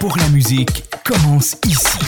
pour la musique commence ici.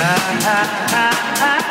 Ah ah ah ah. ah.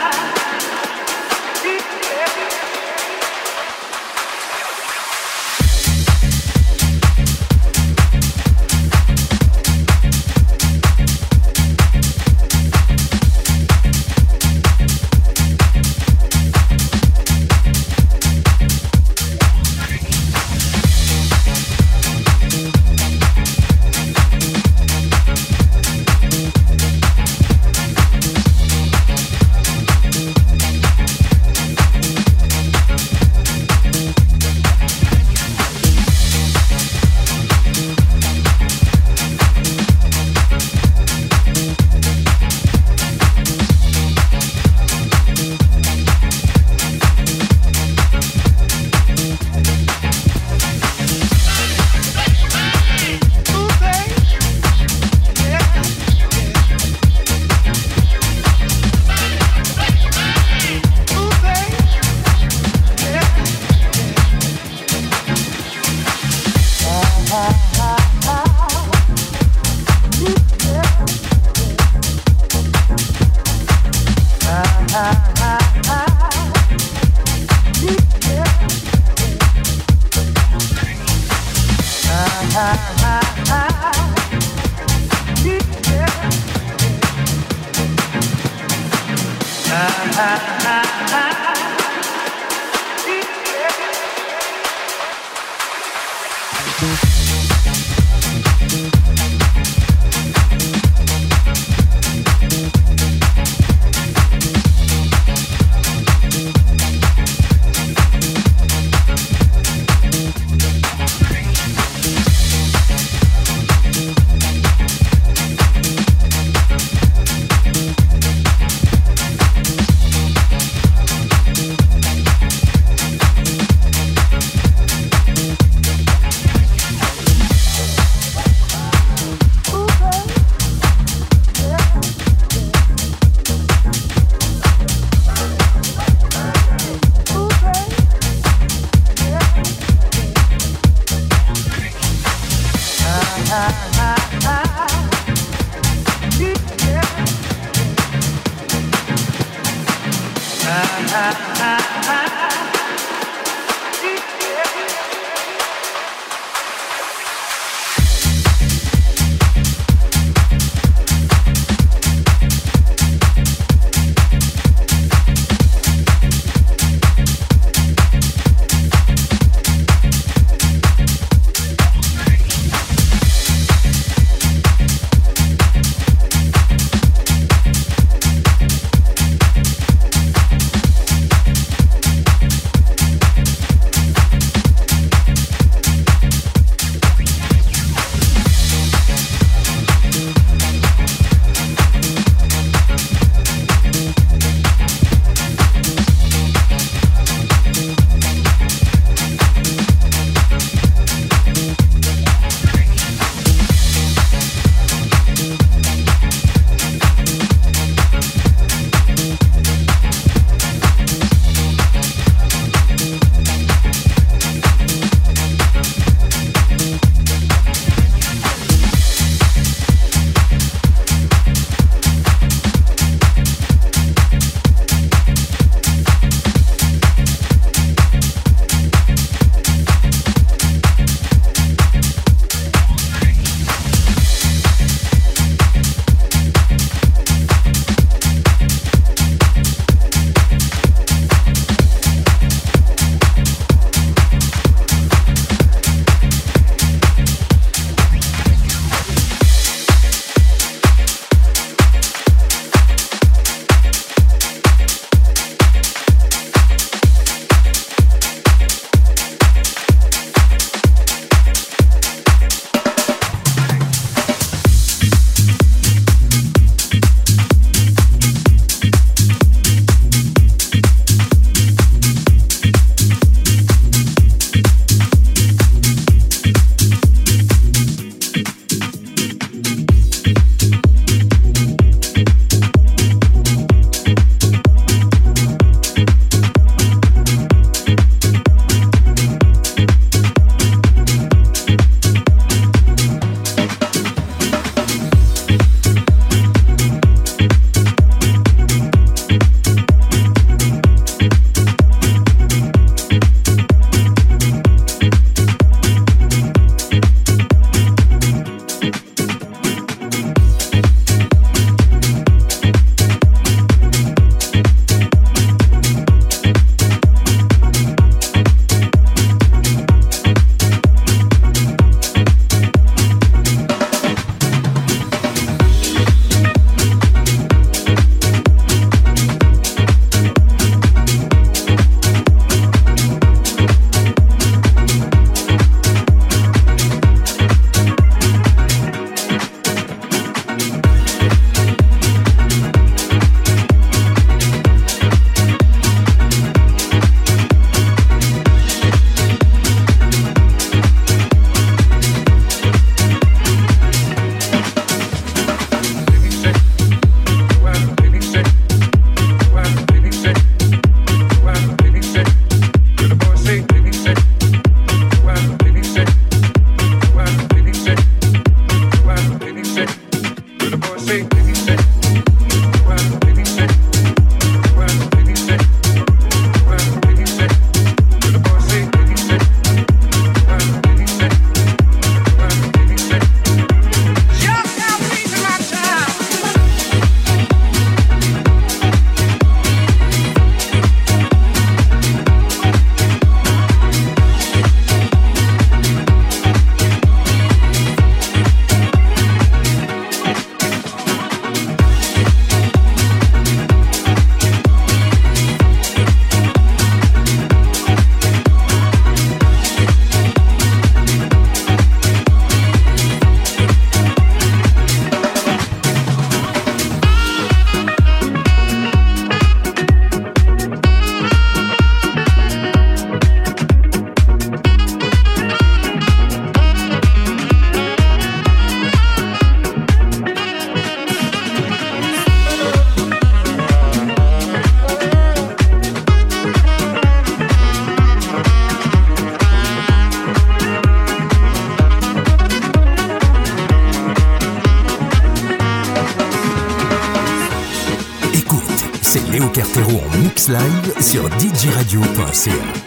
en mix live sur djradio.ca.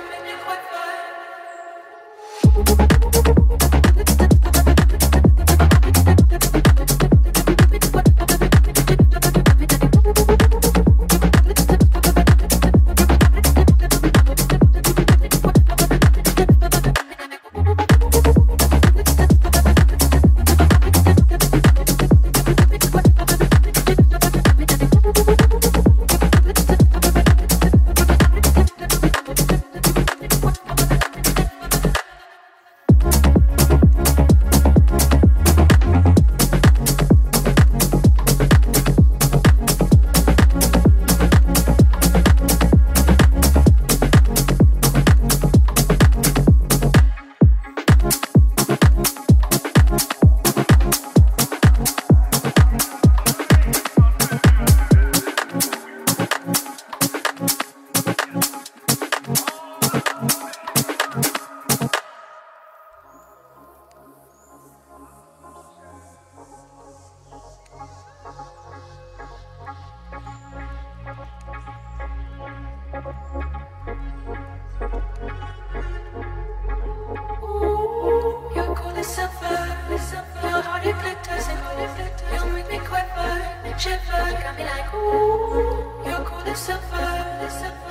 Lucifer,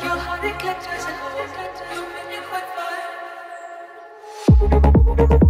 your heart it catches You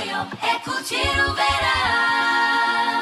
corridoio e curtir o verão.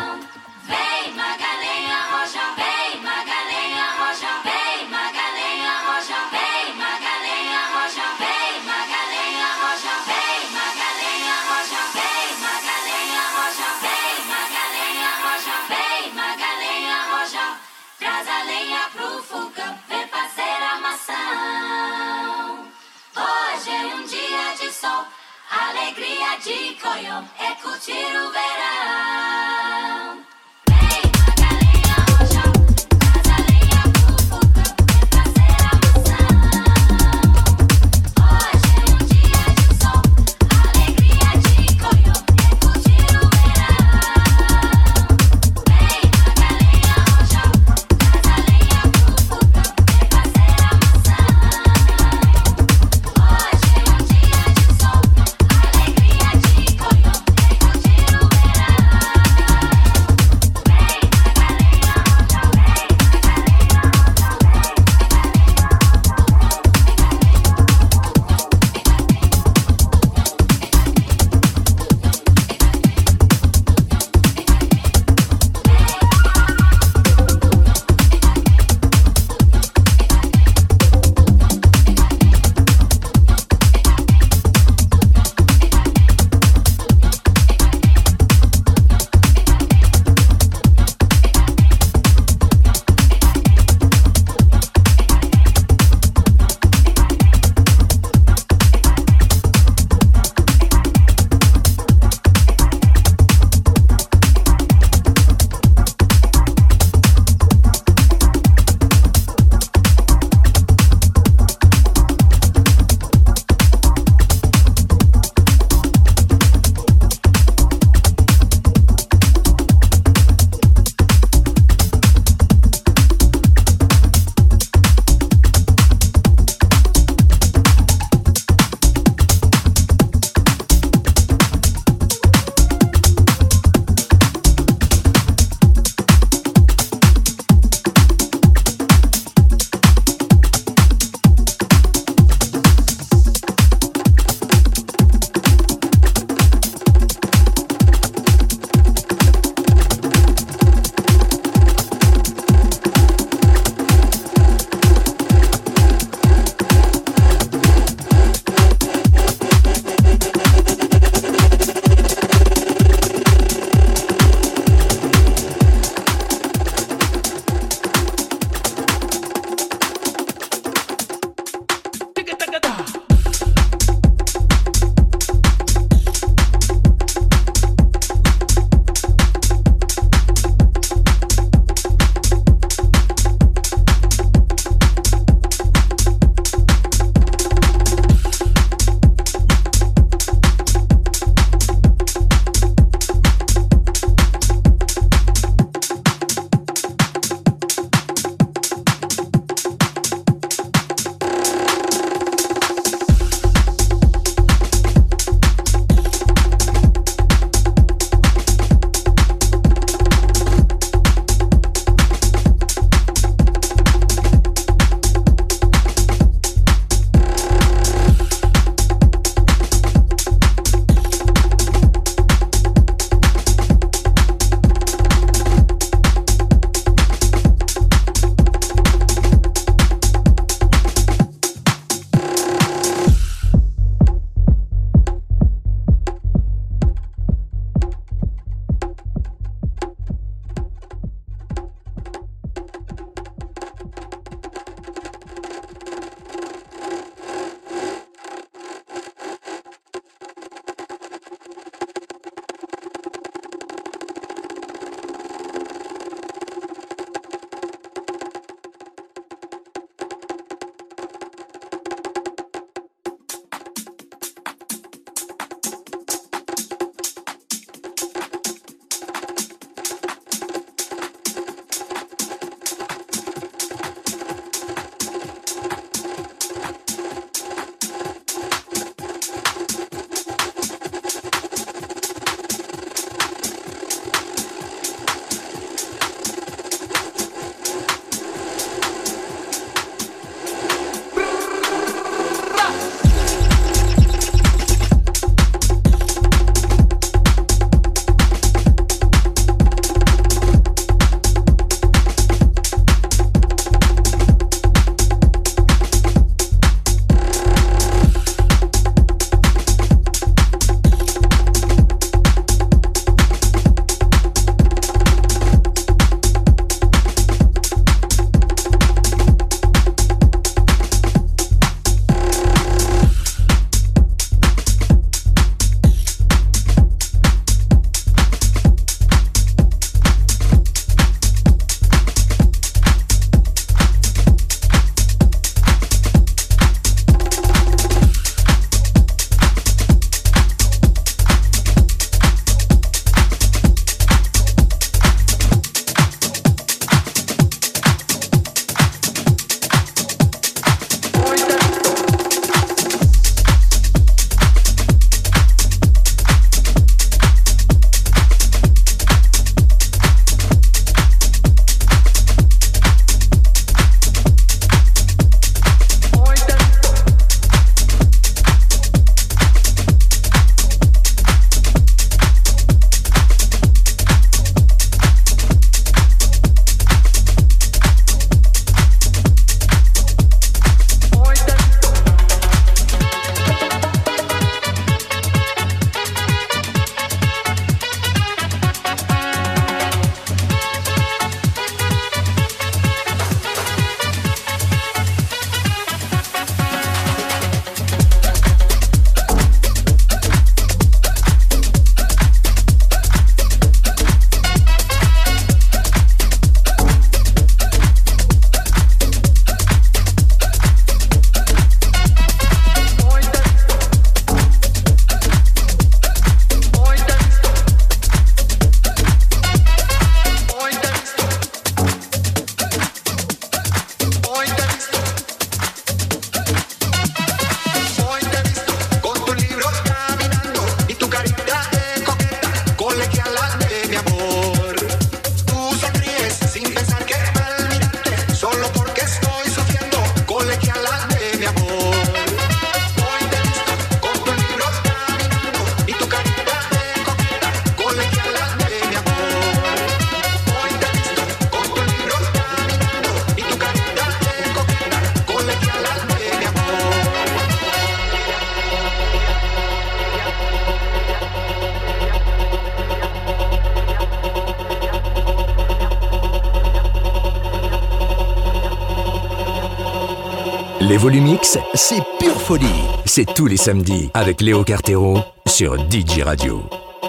c'est pure folie. C'est tous les samedis avec Léo Cartero sur DJ Radio.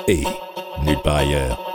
Et nulle part ailleurs.